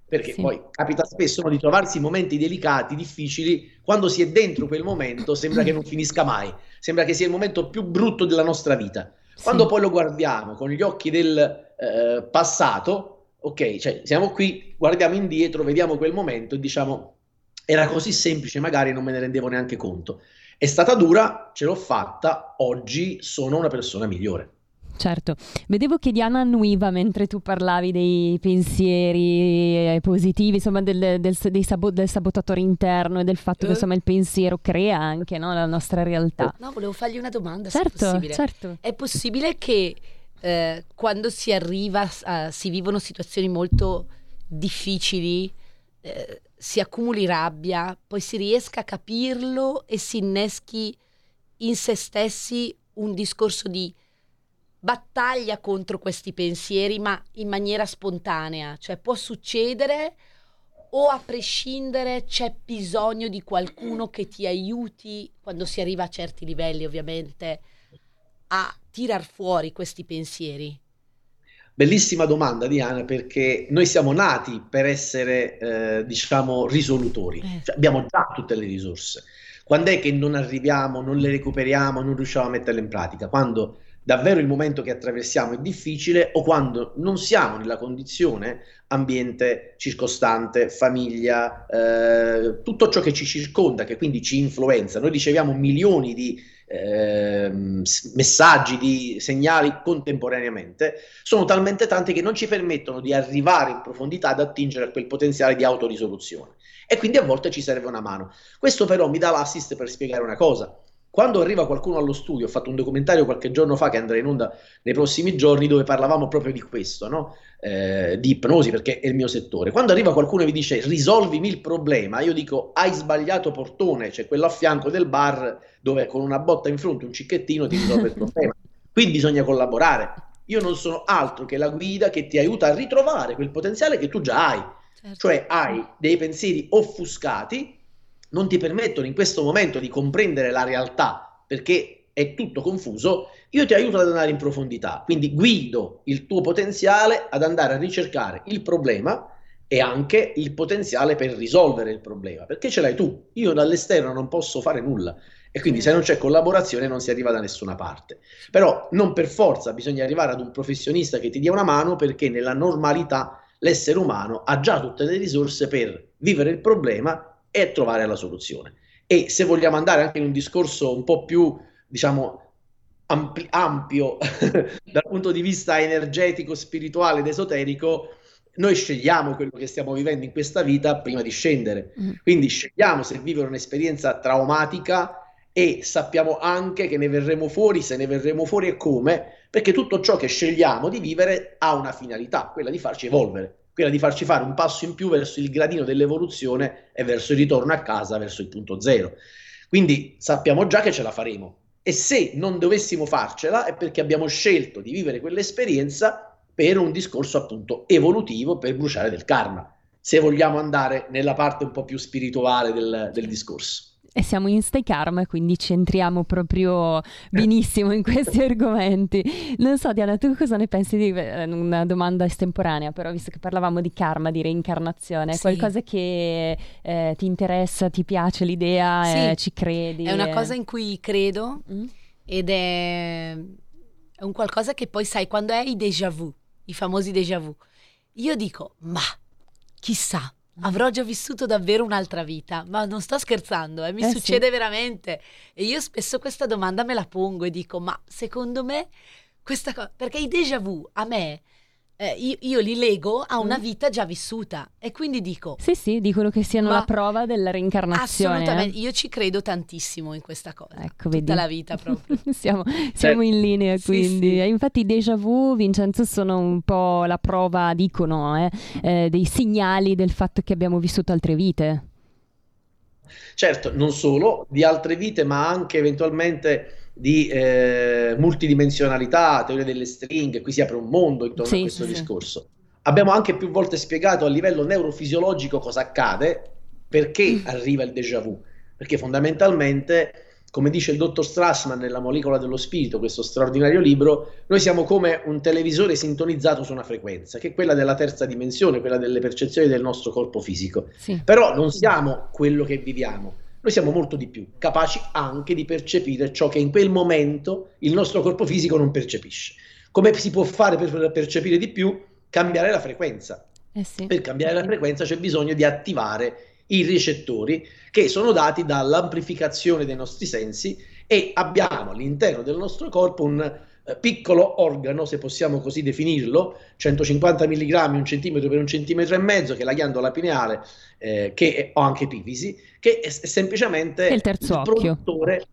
Perché sì. poi capita spesso no, di trovarsi in momenti delicati, difficili, quando si è dentro quel momento sembra che non finisca mai, sembra che sia il momento più brutto della nostra vita. Quando sì. poi lo guardiamo con gli occhi del eh, passato, ok, cioè siamo qui, guardiamo indietro, vediamo quel momento e diciamo era così semplice, magari non me ne rendevo neanche conto. È stata dura, ce l'ho fatta, oggi sono una persona migliore. Certo, vedevo che Diana annuiva mentre tu parlavi dei pensieri eh, positivi, insomma del, del, sabo- del sabotatore interno e del fatto che insomma il pensiero crea anche no, la nostra realtà. No, volevo fargli una domanda, certo, se è possibile. Certo. È possibile che eh, quando si arriva, a, si vivono situazioni molto difficili, eh, si accumuli rabbia, poi si riesca a capirlo e si inneschi in se stessi un discorso di battaglia contro questi pensieri, ma in maniera spontanea, cioè può succedere o a prescindere c'è bisogno di qualcuno che ti aiuti quando si arriva a certi livelli, ovviamente, a tirar fuori questi pensieri? Bellissima domanda Diana perché noi siamo nati per essere eh, diciamo risolutori, eh. cioè, abbiamo già tutte le risorse. Quando è che non arriviamo, non le recuperiamo, non riusciamo a metterle in pratica? Quando davvero il momento che attraversiamo è difficile o quando non siamo nella condizione ambiente circostante, famiglia, eh, tutto ciò che ci circonda, che quindi ci influenza. Noi riceviamo milioni di eh, messaggi, di segnali contemporaneamente, sono talmente tanti che non ci permettono di arrivare in profondità ad attingere a quel potenziale di autorisoluzione. E quindi a volte ci serve una mano. Questo però mi dà l'assist per spiegare una cosa. Quando arriva qualcuno allo studio, ho fatto un documentario qualche giorno fa che andrà in onda nei prossimi giorni dove parlavamo proprio di questo, no? eh, di ipnosi perché è il mio settore. Quando arriva qualcuno e mi dice risolvimi il problema, io dico hai sbagliato portone, cioè quello a fianco del bar dove con una botta in fronte un cicchettino ti risolve il problema. Qui bisogna collaborare. Io non sono altro che la guida che ti aiuta a ritrovare quel potenziale che tu già hai. Certo. Cioè hai dei pensieri offuscati non ti permettono in questo momento di comprendere la realtà perché è tutto confuso, io ti aiuto ad andare in profondità. Quindi guido il tuo potenziale ad andare a ricercare il problema e anche il potenziale per risolvere il problema, perché ce l'hai tu. Io dall'esterno non posso fare nulla e quindi se non c'è collaborazione non si arriva da nessuna parte. Però non per forza bisogna arrivare ad un professionista che ti dia una mano perché nella normalità l'essere umano ha già tutte le risorse per vivere il problema e trovare la soluzione. E se vogliamo andare anche in un discorso un po' più, diciamo, ampli- ampio dal punto di vista energetico, spirituale ed esoterico, noi scegliamo quello che stiamo vivendo in questa vita prima di scendere. Mm. Quindi scegliamo se vivere un'esperienza traumatica e sappiamo anche che ne verremo fuori, se ne verremo fuori e come, perché tutto ciò che scegliamo di vivere ha una finalità, quella di farci evolvere quella di farci fare un passo in più verso il gradino dell'evoluzione e verso il ritorno a casa, verso il punto zero. Quindi sappiamo già che ce la faremo. E se non dovessimo farcela è perché abbiamo scelto di vivere quell'esperienza per un discorso appunto evolutivo, per bruciare del karma, se vogliamo andare nella parte un po' più spirituale del, del discorso. E siamo in Stay Karma, quindi ci entriamo proprio benissimo in questi argomenti. Non so, Diana, tu cosa ne pensi di eh, una domanda estemporanea, però visto che parlavamo di karma, di reincarnazione, sì. qualcosa che eh, ti interessa, ti piace l'idea, sì. eh, ci credi? È una cosa in cui credo mm? ed è, è un qualcosa che poi sai quando hai i déjà vu, i famosi déjà vu. Io dico, ma chissà, avrò già vissuto davvero un'altra vita, ma non sto scherzando, eh, mi eh succede sì. veramente. E io spesso questa domanda me la pongo e dico, ma secondo me questa cosa, perché i déjà vu a me eh, io, io, li lego a una mm. vita già vissuta e quindi dico sì sì dicono che siano la prova della reincarnazione assolutamente eh? io ci credo tantissimo in questa cosa ecco vedi tutta la vita proprio siamo, siamo in linea quindi sì, sì. infatti i déjà vu Vincenzo sono un po' la prova dicono eh, eh, dei segnali del fatto che abbiamo vissuto altre vite certo non solo di altre vite ma anche eventualmente di eh, multidimensionalità, teoria delle stringhe, qui si apre un mondo intorno sì, a questo sì. discorso. Abbiamo anche più volte spiegato a livello neurofisiologico cosa accade, perché mm. arriva il déjà vu, perché fondamentalmente, come dice il dottor Strassman nella molecola dello spirito, questo straordinario libro, noi siamo come un televisore sintonizzato su una frequenza, che è quella della terza dimensione, quella delle percezioni del nostro corpo fisico. Sì. Però non siamo quello che viviamo, noi siamo molto di più, capaci anche di percepire ciò che in quel momento il nostro corpo fisico non percepisce. Come si può fare per percepire di più? Cambiare la frequenza. Eh sì. Per cambiare la frequenza c'è bisogno di attivare i ricettori che sono dati dall'amplificazione dei nostri sensi e abbiamo all'interno del nostro corpo un piccolo organo, se possiamo così definirlo, 150 mg, un centimetro per un centimetro e mezzo, che è la ghiandola pineale, eh, che ho anche epifisi, che è, è semplicemente il, terzo il produttore,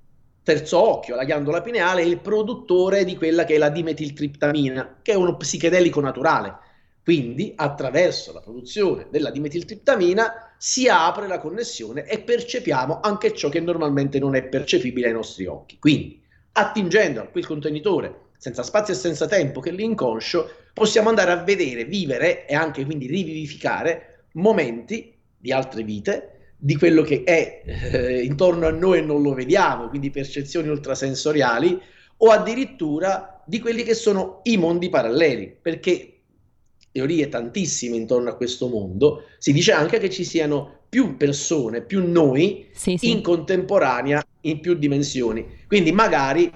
terzo occhio, la ghiandola pineale è il produttore di quella che è la dimetiltriptamina, che è uno psichedelico naturale. Quindi, attraverso la produzione della dimetiltriptamina si apre la connessione e percepiamo anche ciò che normalmente non è percepibile ai nostri occhi. Quindi, attingendo a quel contenitore senza spazio e senza tempo che l'inconscio, possiamo andare a vedere, vivere e anche quindi rivivificare momenti di altre vite, di quello che è eh, intorno a noi e non lo vediamo, quindi percezioni ultrasensoriali, o addirittura di quelli che sono i mondi paralleli, perché teorie tantissime intorno a questo mondo, si dice anche che ci siano più persone, più noi sì, sì. in contemporanea in più dimensioni. Quindi magari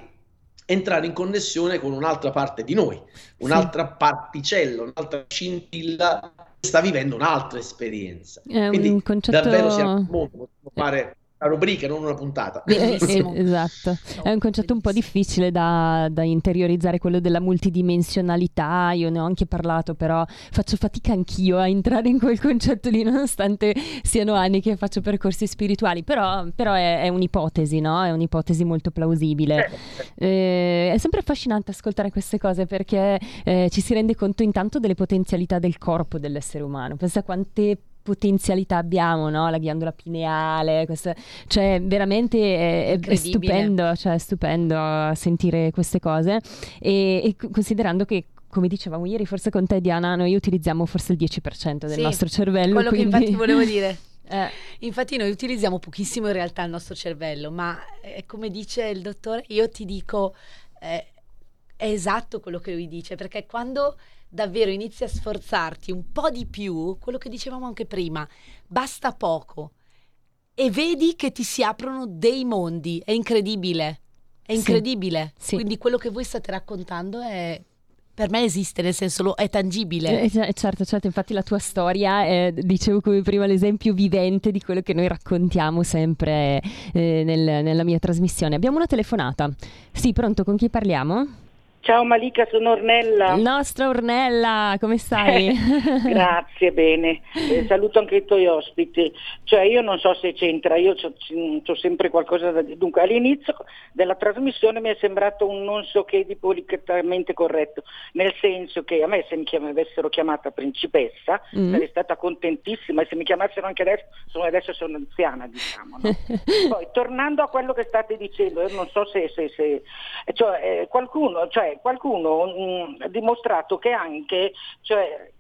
entrare in connessione con un'altra parte di noi, un'altra sì. particella, un'altra scintilla che sta vivendo un'altra esperienza. È Quindi concetto... davvero siamo un mondo, possiamo fare una rubrica, non una puntata. Eh, esatto, è un concetto un po' difficile da, da, interiorizzare, quello della multidimensionalità, io ne ho anche parlato, però faccio fatica anch'io a entrare in quel concetto lì, nonostante siano anni che faccio percorsi spirituali, però, però è, è, un'ipotesi, no? È un'ipotesi molto plausibile. Eh, è sempre affascinante ascoltare queste cose perché eh, ci si rende conto intanto delle potenzialità del corpo dell'essere umano, pensa quante potenzialità abbiamo, no? La ghiandola pineale, questa, cioè veramente è, è stupendo, cioè è stupendo sentire queste cose e, e considerando che come dicevamo ieri, forse con te Diana, noi utilizziamo forse il 10% del sì, nostro cervello. Quello quindi... che infatti volevo dire. Eh, infatti noi utilizziamo pochissimo in realtà il nostro cervello, ma è come dice il dottore, io ti dico, eh, è esatto quello che lui dice, perché quando davvero inizi a sforzarti un po' di più, quello che dicevamo anche prima, basta poco e vedi che ti si aprono dei mondi, è incredibile, è incredibile. Sì, sì. Quindi quello che voi state raccontando è per me esiste, nel senso lo, è tangibile. Eh, certo, certo, infatti la tua storia è, dicevo come prima, l'esempio vivente di quello che noi raccontiamo sempre eh, nel, nella mia trasmissione. Abbiamo una telefonata. Sì, pronto, con chi parliamo? Ciao Malika, sono Ornella. Il nostro Ornella, come stai? Grazie, bene. Eh, saluto anche i tuoi ospiti. Cioè io non so se c'entra, io ho sempre qualcosa da dire. Dunque all'inizio della trasmissione mi è sembrato un non so che di politicamente corretto, nel senso che a me se mi chiam- avessero chiamata principessa mm. sarei stata contentissima e se mi chiamassero anche adesso, sono, adesso sono anziana diciamo. No? Poi tornando a quello che state dicendo, io non so se, se, se cioè, eh, qualcuno, cioè, qualcuno mh, ha dimostrato che anche cioè,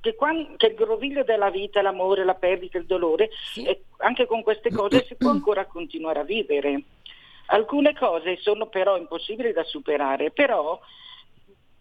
che, quando, che, il groviglio della vita, l'amore, la perdita, il dolore, sì. anche con queste cose si può ancora continuare a vivere. Alcune cose sono però impossibili da superare, però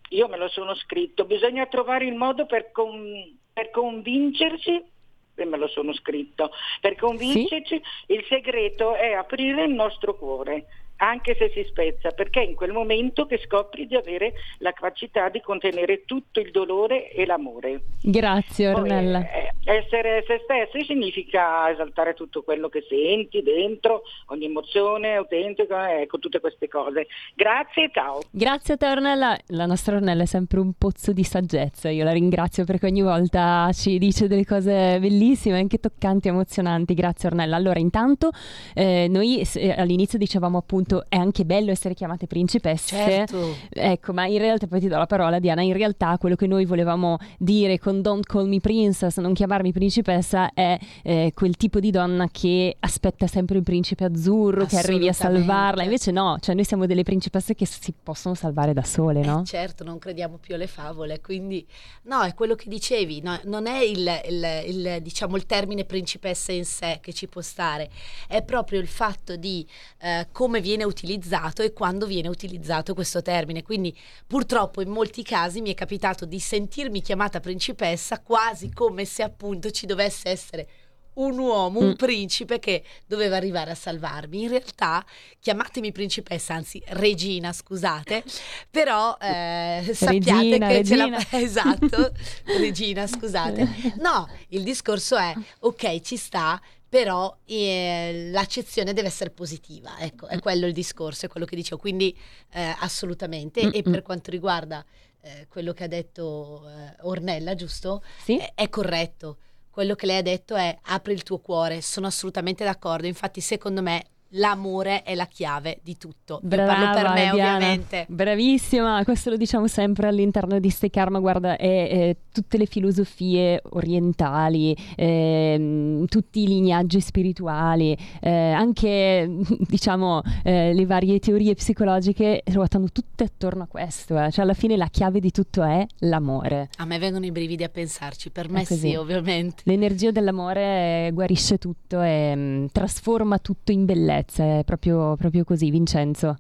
io me lo sono scritto, bisogna trovare il modo per, con, per convincersi e me lo sono scritto, per convincerci sì? il segreto è aprire il nostro cuore anche se si spezza, perché è in quel momento che scopri di avere la capacità di contenere tutto il dolore e l'amore. Grazie Ornella. Poi, eh, essere se stessi significa esaltare tutto quello che senti dentro, ogni emozione autentica, ecco tutte queste cose. Grazie e ciao. Grazie a te Ornella, la nostra Ornella è sempre un pozzo di saggezza, io la ringrazio perché ogni volta ci dice delle cose bellissime, anche toccanti, emozionanti. Grazie Ornella. Allora intanto eh, noi eh, all'inizio dicevamo appunto appunto è anche bello essere chiamate principesse. Certo. Ecco, ma in realtà, poi ti do la parola Diana, in realtà quello che noi volevamo dire con Don't Call Me Princess, non chiamarmi principessa, è eh, quel tipo di donna che aspetta sempre il principe azzurro, che arrivi a salvarla. Invece no, cioè noi siamo delle principesse che si possono salvare da sole, no? Eh, certo, non crediamo più alle favole, quindi no, è quello che dicevi, no, non è il, il, il, diciamo, il termine principessa in sé che ci può stare, è proprio il fatto di eh, come viene viene utilizzato e quando viene utilizzato questo termine. Quindi purtroppo in molti casi mi è capitato di sentirmi chiamata principessa quasi come se appunto ci dovesse essere un uomo, un mm. principe che doveva arrivare a salvarmi. In realtà, chiamatemi principessa, anzi regina, scusate, però eh, sappiate regina, che regina. ce la... Esatto, regina, scusate. No, il discorso è, ok, ci sta, però eh, l'accezione deve essere positiva, ecco, è mm. quello il discorso, è quello che dicevo, quindi eh, assolutamente. Mm-hmm. E per quanto riguarda eh, quello che ha detto eh, Ornella, giusto? Sì. È, è corretto. Quello che lei ha detto è apri il tuo cuore, sono assolutamente d'accordo, infatti secondo me l'amore è la chiave di tutto. Brava, Io parlo per me, Diana. ovviamente. Bravissima, questo lo diciamo sempre all'interno di Ste Karma, guarda, è, è tutte le filosofie orientali, eh, tutti i lignaggi spirituali, eh, anche diciamo eh, le varie teorie psicologiche ruotano tutte attorno a questo, eh. cioè alla fine la chiave di tutto è l'amore. A me vengono i brividi a pensarci, per me sì, ovviamente. L'energia dell'amore guarisce tutto e mh, mm, trasforma tutto in bellezza bellezza, è proprio, proprio così, Vincenzo.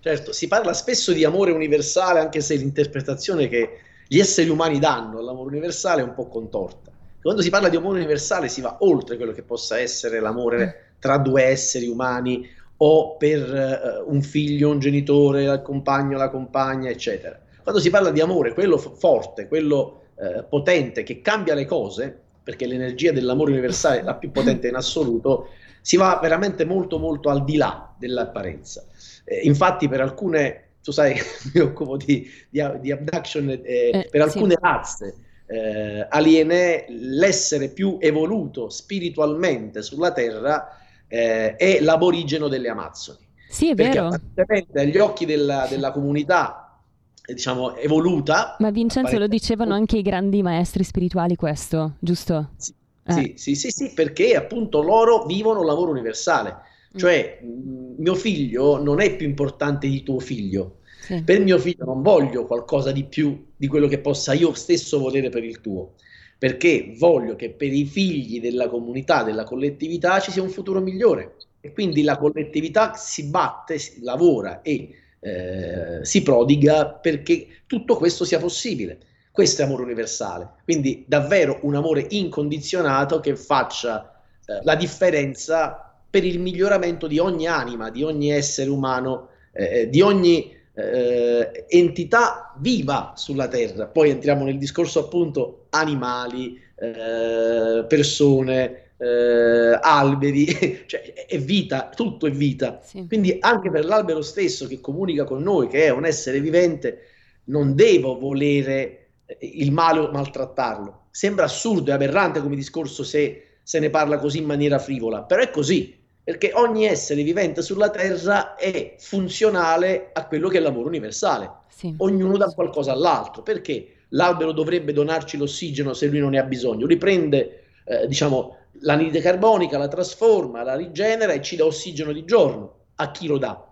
Certo, si parla spesso di amore universale, anche se l'interpretazione che gli esseri umani danno all'amore universale è un po' contorta. Quando si parla di amore universale si va oltre quello che possa essere l'amore tra due esseri umani o per uh, un figlio, un genitore, il compagno, la compagna, eccetera. Quando si parla di amore, quello forte, quello uh, potente, che cambia le cose, perché l'energia dell'amore universale è la più potente in assoluto, si va veramente molto molto al di là dell'apparenza. Eh, infatti per alcune, tu sai, mi occupo di, di, di abduction, eh, eh, per alcune sì. razze eh, aliene l'essere più evoluto spiritualmente sulla Terra eh, è l'aborigeno delle Amazzoni. Sì, è Perché vero. agli occhi della, della comunità eh, diciamo evoluta. Ma Vincenzo lo dicevano anche i grandi maestri spirituali questo, giusto? Sì, eh. Sì, sì, sì, sì, perché appunto loro vivono un lavoro universale. Mm. Cioè, mm. mio figlio non è più importante di tuo figlio. Sì. Per mio figlio non voglio qualcosa di più di quello che possa io stesso volere per il tuo, perché voglio che per i figli della comunità, della collettività ci sia un futuro migliore. E quindi la collettività si batte, si lavora e eh, si prodiga perché tutto questo sia possibile. Questo è amore universale, quindi davvero un amore incondizionato che faccia eh, la differenza per il miglioramento di ogni anima, di ogni essere umano, eh, eh di ogni eh, entità viva sulla Terra. Poi entriamo nel discorso appunto animali, eh, persone, eh, alberi, cioè è vita, tutto è vita. Sì. Quindi anche per l'albero stesso che comunica con noi, che è un essere vivente, non devo volere il male o maltrattarlo. Sembra assurdo e aberrante come discorso se se ne parla così in maniera frivola, però è così, perché ogni essere vivente sulla Terra è funzionale a quello che è il lavoro universale. Sì. Ognuno dà qualcosa all'altro, perché l'albero dovrebbe donarci l'ossigeno se lui non ne ha bisogno, riprende eh, diciamo, l'anidride carbonica, la trasforma, la rigenera e ci dà ossigeno di giorno. A chi lo dà?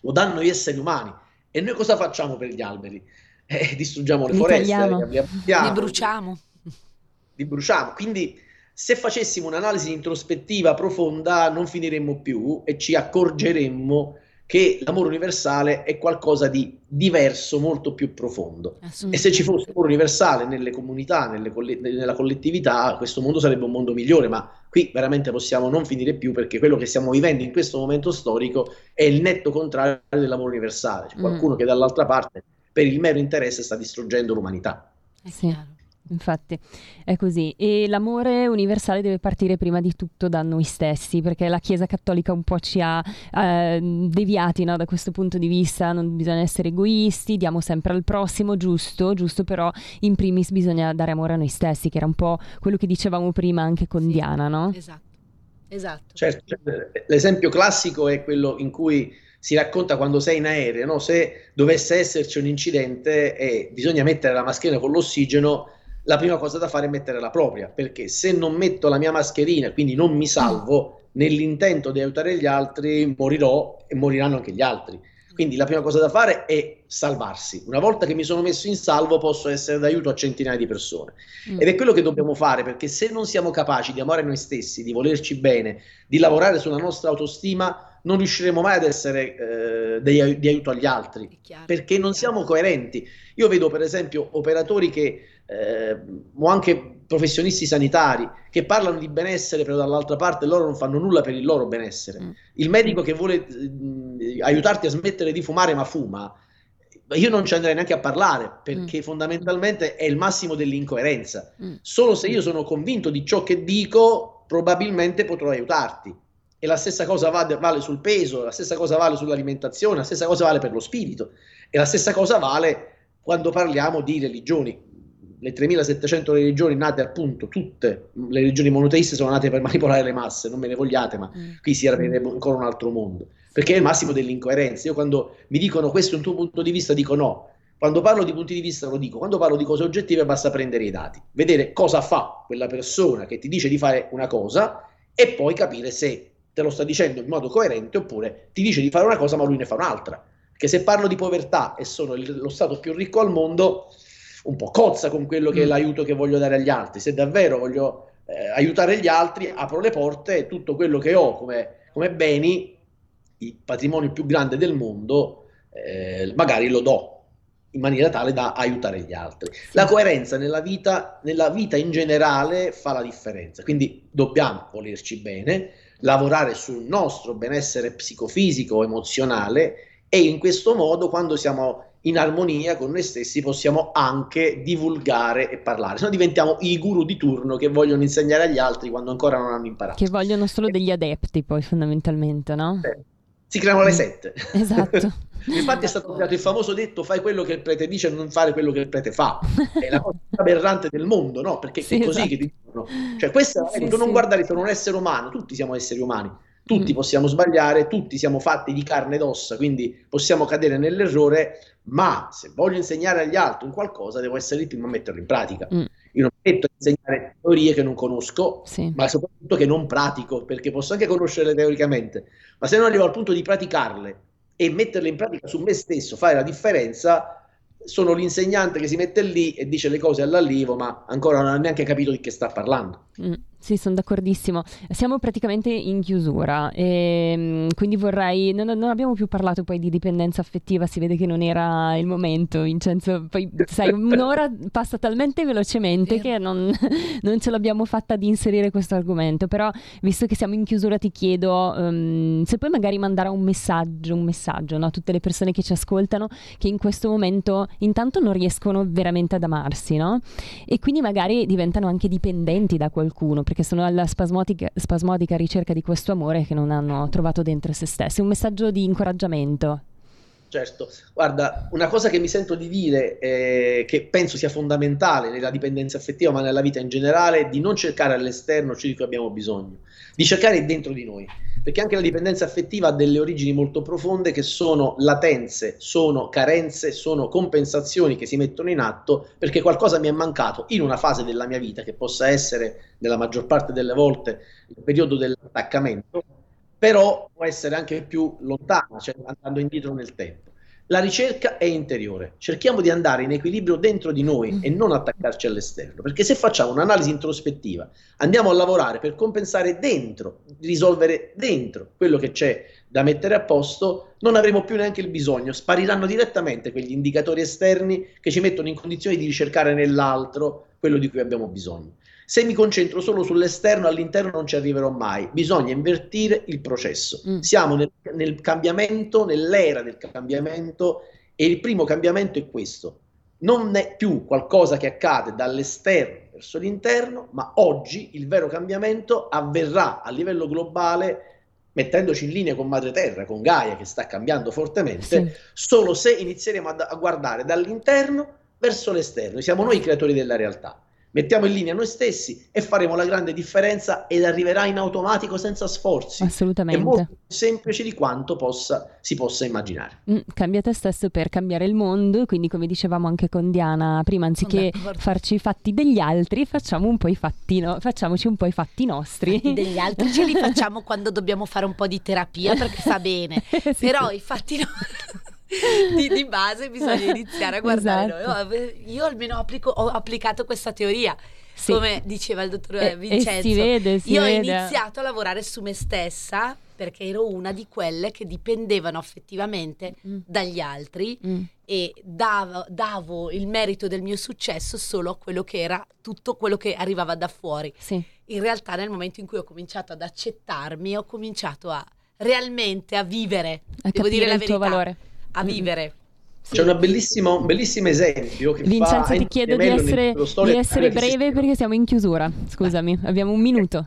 Lo danno gli esseri umani. E noi cosa facciamo per gli alberi? eh, distruggiamo le foreste, li bruciamo. Li bruciamo. Quindi se facessimo un'analisi introspettiva profonda non finiremmo più e ci accorgeremmo che l'amore universale è qualcosa di diverso, molto più profondo. E se ci fosse amore universale nelle comunità, nelle coll- nella collettività, questo mondo sarebbe un mondo migliore, ma qui veramente possiamo non finire più perché quello che stiamo vivendo in questo momento storico è il netto contrario dell'amore universale. C'è qualcuno mm. che dall'altra parte, per il mero interesse, sta distruggendo l'umanità. È sì. Infatti è così e l'amore universale deve partire prima di tutto da noi stessi perché la Chiesa Cattolica un po' ci ha eh, deviati no, da questo punto di vista, non bisogna essere egoisti, diamo sempre al prossimo, giusto, giusto però in primis bisogna dare amore a noi stessi che era un po' quello che dicevamo prima anche con sì, Diana, no? Esatto, esatto. Certo, certo, l'esempio classico è quello in cui si racconta quando sei in aereo, no? se dovesse esserci un incidente e bisogna mettere la mascherina con l'ossigeno la prima cosa da fare è mettere la propria, perché se non metto la mia mascherina, quindi non mi salvo, nell'intento di aiutare gli altri morirò e moriranno anche gli altri. Quindi la prima cosa da fare è salvarsi. Una volta che mi sono messo in salvo posso essere d'aiuto a centinaia di persone. Mm. Ed è quello che dobbiamo fare, perché se non siamo capaci di amare noi stessi, di volerci bene, di lavorare sulla nostra autostima, non riusciremo mai ad essere eh, di, di aiuto agli altri, perché non siamo coerenti. Io vedo per esempio operatori che eh, o anche professionisti sanitari che parlano di benessere, però dall'altra parte loro non fanno nulla per il loro benessere. Mm. Il medico che vuole eh, aiutarti a smettere di fumare ma fuma, io non ci andrei neanche a parlare perché mm. fondamentalmente è il massimo dell'incoerenza. Mm. Solo se io sono convinto di ciò che dico, probabilmente potrò aiutarti. E la stessa cosa vale, vale sul peso, la stessa cosa vale sull'alimentazione, la stessa cosa vale per lo spirito e la stessa cosa vale quando parliamo di religioni le 3700 religioni nate appunto tutte, le religioni monoteiste sono nate per manipolare le masse, non me ne vogliate, ma mm. qui si aprirebbe ancora un altro mondo, perché è il massimo dell'incoerenza. Io quando mi dicono questo è un tuo punto di vista, dico no. Quando parlo di punti di vista lo dico, quando parlo di cose oggettive basta prendere i dati, vedere cosa fa quella persona che ti dice di fare una cosa e poi capire se te lo sta dicendo in modo coerente oppure ti dice di fare una cosa ma lui ne fa un'altra. Perché se parlo di povertà e sono il, lo stato più ricco al mondo, un po' cozza con quello che è mm. l'aiuto che voglio dare agli altri. Se davvero voglio eh, aiutare gli altri, apro le porte e tutto quello che ho come, come beni, il patrimonio più grande del mondo, eh, magari lo do in maniera tale da aiutare gli altri. La coerenza nella vita, nella vita in generale fa la differenza, quindi dobbiamo volerci bene, lavorare sul nostro benessere psicofisico, emozionale e in questo modo quando siamo in armonia con noi stessi possiamo anche divulgare e parlare, se no diventiamo i guru di turno che vogliono insegnare agli altri quando ancora non hanno imparato. Che vogliono solo degli adepti poi fondamentalmente, no? Eh, si creano le mm. sette. Esatto. Infatti è stato creato il famoso detto fai quello che il prete dice e non fare quello che il prete fa. È la cosa più aberrante del mondo, no? Perché sì, è così esatto. che ti dicono. Cioè, questa sì, tu sì. non guardare, sono un essere umano, tutti siamo esseri umani tutti mm. possiamo sbagliare, tutti siamo fatti di carne ed ossa, quindi possiamo cadere nell'errore, ma se voglio insegnare agli altri un qualcosa devo essere il primo a metterlo in pratica. Mm. Io non metto a insegnare teorie che non conosco, sì. ma soprattutto che non pratico, perché posso anche conoscerle teoricamente, ma se non arrivo al punto di praticarle e metterle in pratica su me stesso, fare la differenza, sono l'insegnante che si mette lì e dice le cose all'allivo, ma ancora non ha neanche capito di che sta parlando. Mm. Sì, sono d'accordissimo. Siamo praticamente in chiusura, e, ehm, quindi vorrei. Non, non, abbiamo più parlato poi di dipendenza affettiva, si vede che non era il momento, Vincenzo. Poi, sai, un'ora passa talmente velocemente che non, non, ce l'abbiamo fatta di inserire questo argomento. Però, visto che siamo in chiusura, ti chiedo um, se puoi magari mandare un messaggio, un messaggio no? a tutte le persone che ci ascoltano, che in questo momento intanto non riescono veramente ad amarsi, no? E quindi magari diventano anche dipendenti da qualcuno perché sono alla spasmodica, spasmodica ricerca di questo amore che non hanno trovato dentro se stessi. Un messaggio di incoraggiamento. Certo, guarda, una cosa che mi sento di dire, eh, che penso sia fondamentale nella dipendenza affettiva, ma nella vita in generale, è di non cercare all'esterno ciò di cui abbiamo bisogno, di cercare dentro di noi perché anche la dipendenza affettiva ha delle origini molto profonde che sono latenze, sono carenze, sono compensazioni che si mettono in atto perché qualcosa mi è mancato in una fase della mia vita che possa essere nella maggior parte delle volte il periodo dell'attaccamento, però può essere anche più lontana, cioè andando indietro nel tempo. La ricerca è interiore, cerchiamo di andare in equilibrio dentro di noi e non attaccarci all'esterno, perché se facciamo un'analisi introspettiva, andiamo a lavorare per compensare dentro, risolvere dentro quello che c'è da mettere a posto, non avremo più neanche il bisogno, spariranno direttamente quegli indicatori esterni che ci mettono in condizione di ricercare nell'altro quello di cui abbiamo bisogno. Se mi concentro solo sull'esterno, all'interno non ci arriverò mai. Bisogna invertire il processo. Mm. Siamo nel, nel cambiamento, nell'era del cambiamento e il primo cambiamento è questo. Non è più qualcosa che accade dall'esterno verso l'interno, ma oggi il vero cambiamento avverrà a livello globale mettendoci in linea con Madre Terra, con Gaia che sta cambiando fortemente, sì. solo se inizieremo a, a guardare dall'interno verso l'esterno. Siamo noi i creatori della realtà mettiamo in linea noi stessi e faremo la grande differenza ed arriverà in automatico senza sforzi. Assolutamente. È molto più semplice di quanto possa, si possa immaginare. Mm, cambia te stesso per cambiare il mondo, quindi come dicevamo anche con Diana prima, anziché farci i fatti degli altri, facciamo un po' i fatti no- facciamoci un po' i fatti nostri. I degli altri ce li facciamo quando dobbiamo fare un po' di terapia perché fa bene, sì, però sì. i fatti nostri... di, di, base bisogna iniziare a guardare esatto. noi. Io almeno applico, ho applicato questa teoria. Sì. Come diceva il dottor e, Vincenzo, e si vede, si io vede. ho iniziato a lavorare su me stessa perché ero una di quelle che dipendevano affettivamente mm. dagli altri mm. e davo, davo, il merito del mio successo solo a quello che era tutto quello che arrivava da fuori. Sì. In realtà nel momento in cui ho cominciato ad accettarmi, ho cominciato a realmente a vivere, a devo dire la il verità. tuo valore a vivere. Sì. C'è bellissimo, un bellissimo esempio che Vincenzo fa ti chiedo di essere, di essere breve perché siamo in chiusura. Scusami, abbiamo un minuto.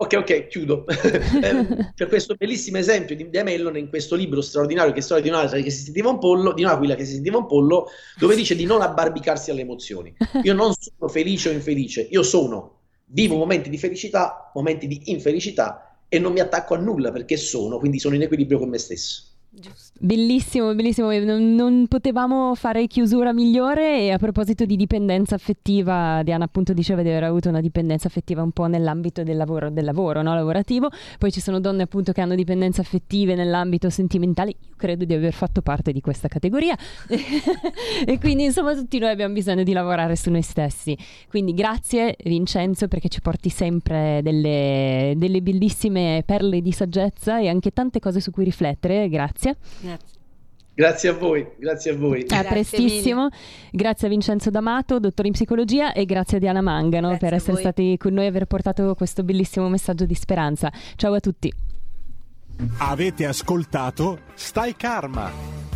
Ok, ok, chiudo. eh, c'è questo bellissimo esempio di, di Amellon in questo libro straordinario che è storia di un'altra che si sentiva un pollo, di un'aquila che si sentiva un pollo, dove dice di non abbarbicarsi alle emozioni. Io non sono felice o infelice, io sono, vivo momenti di felicità, momenti di infelicità e non mi attacco a nulla perché sono, quindi sono in equilibrio con me stesso. Giusto. Bellissimo, bellissimo, non, non, potevamo fare chiusura migliore e a proposito di dipendenza affettiva, Diana appunto diceva di aver avuto una dipendenza affettiva un po' nell'ambito del lavoro, del lavoro no? lavorativo, poi ci sono donne appunto che hanno dipendenze affettive nell'ambito sentimentale, io credo di aver fatto parte di questa categoria. E quindi insomma tutti noi abbiamo bisogno di lavorare su noi stessi, quindi grazie Vincenzo perché ci porti sempre delle, delle bellissime perle di saggezza e anche tante cose su cui riflettere, grazie. Grazie. A voi, grazie a voi. A prestissimo. Mille. Grazie a Vincenzo D'Amato, dottore in psicologia, e grazie a Diana Mangano grazie per essere stati con noi e aver portato questo bellissimo messaggio di speranza. Ciao a tutti. Avete ascoltato Stai Karma.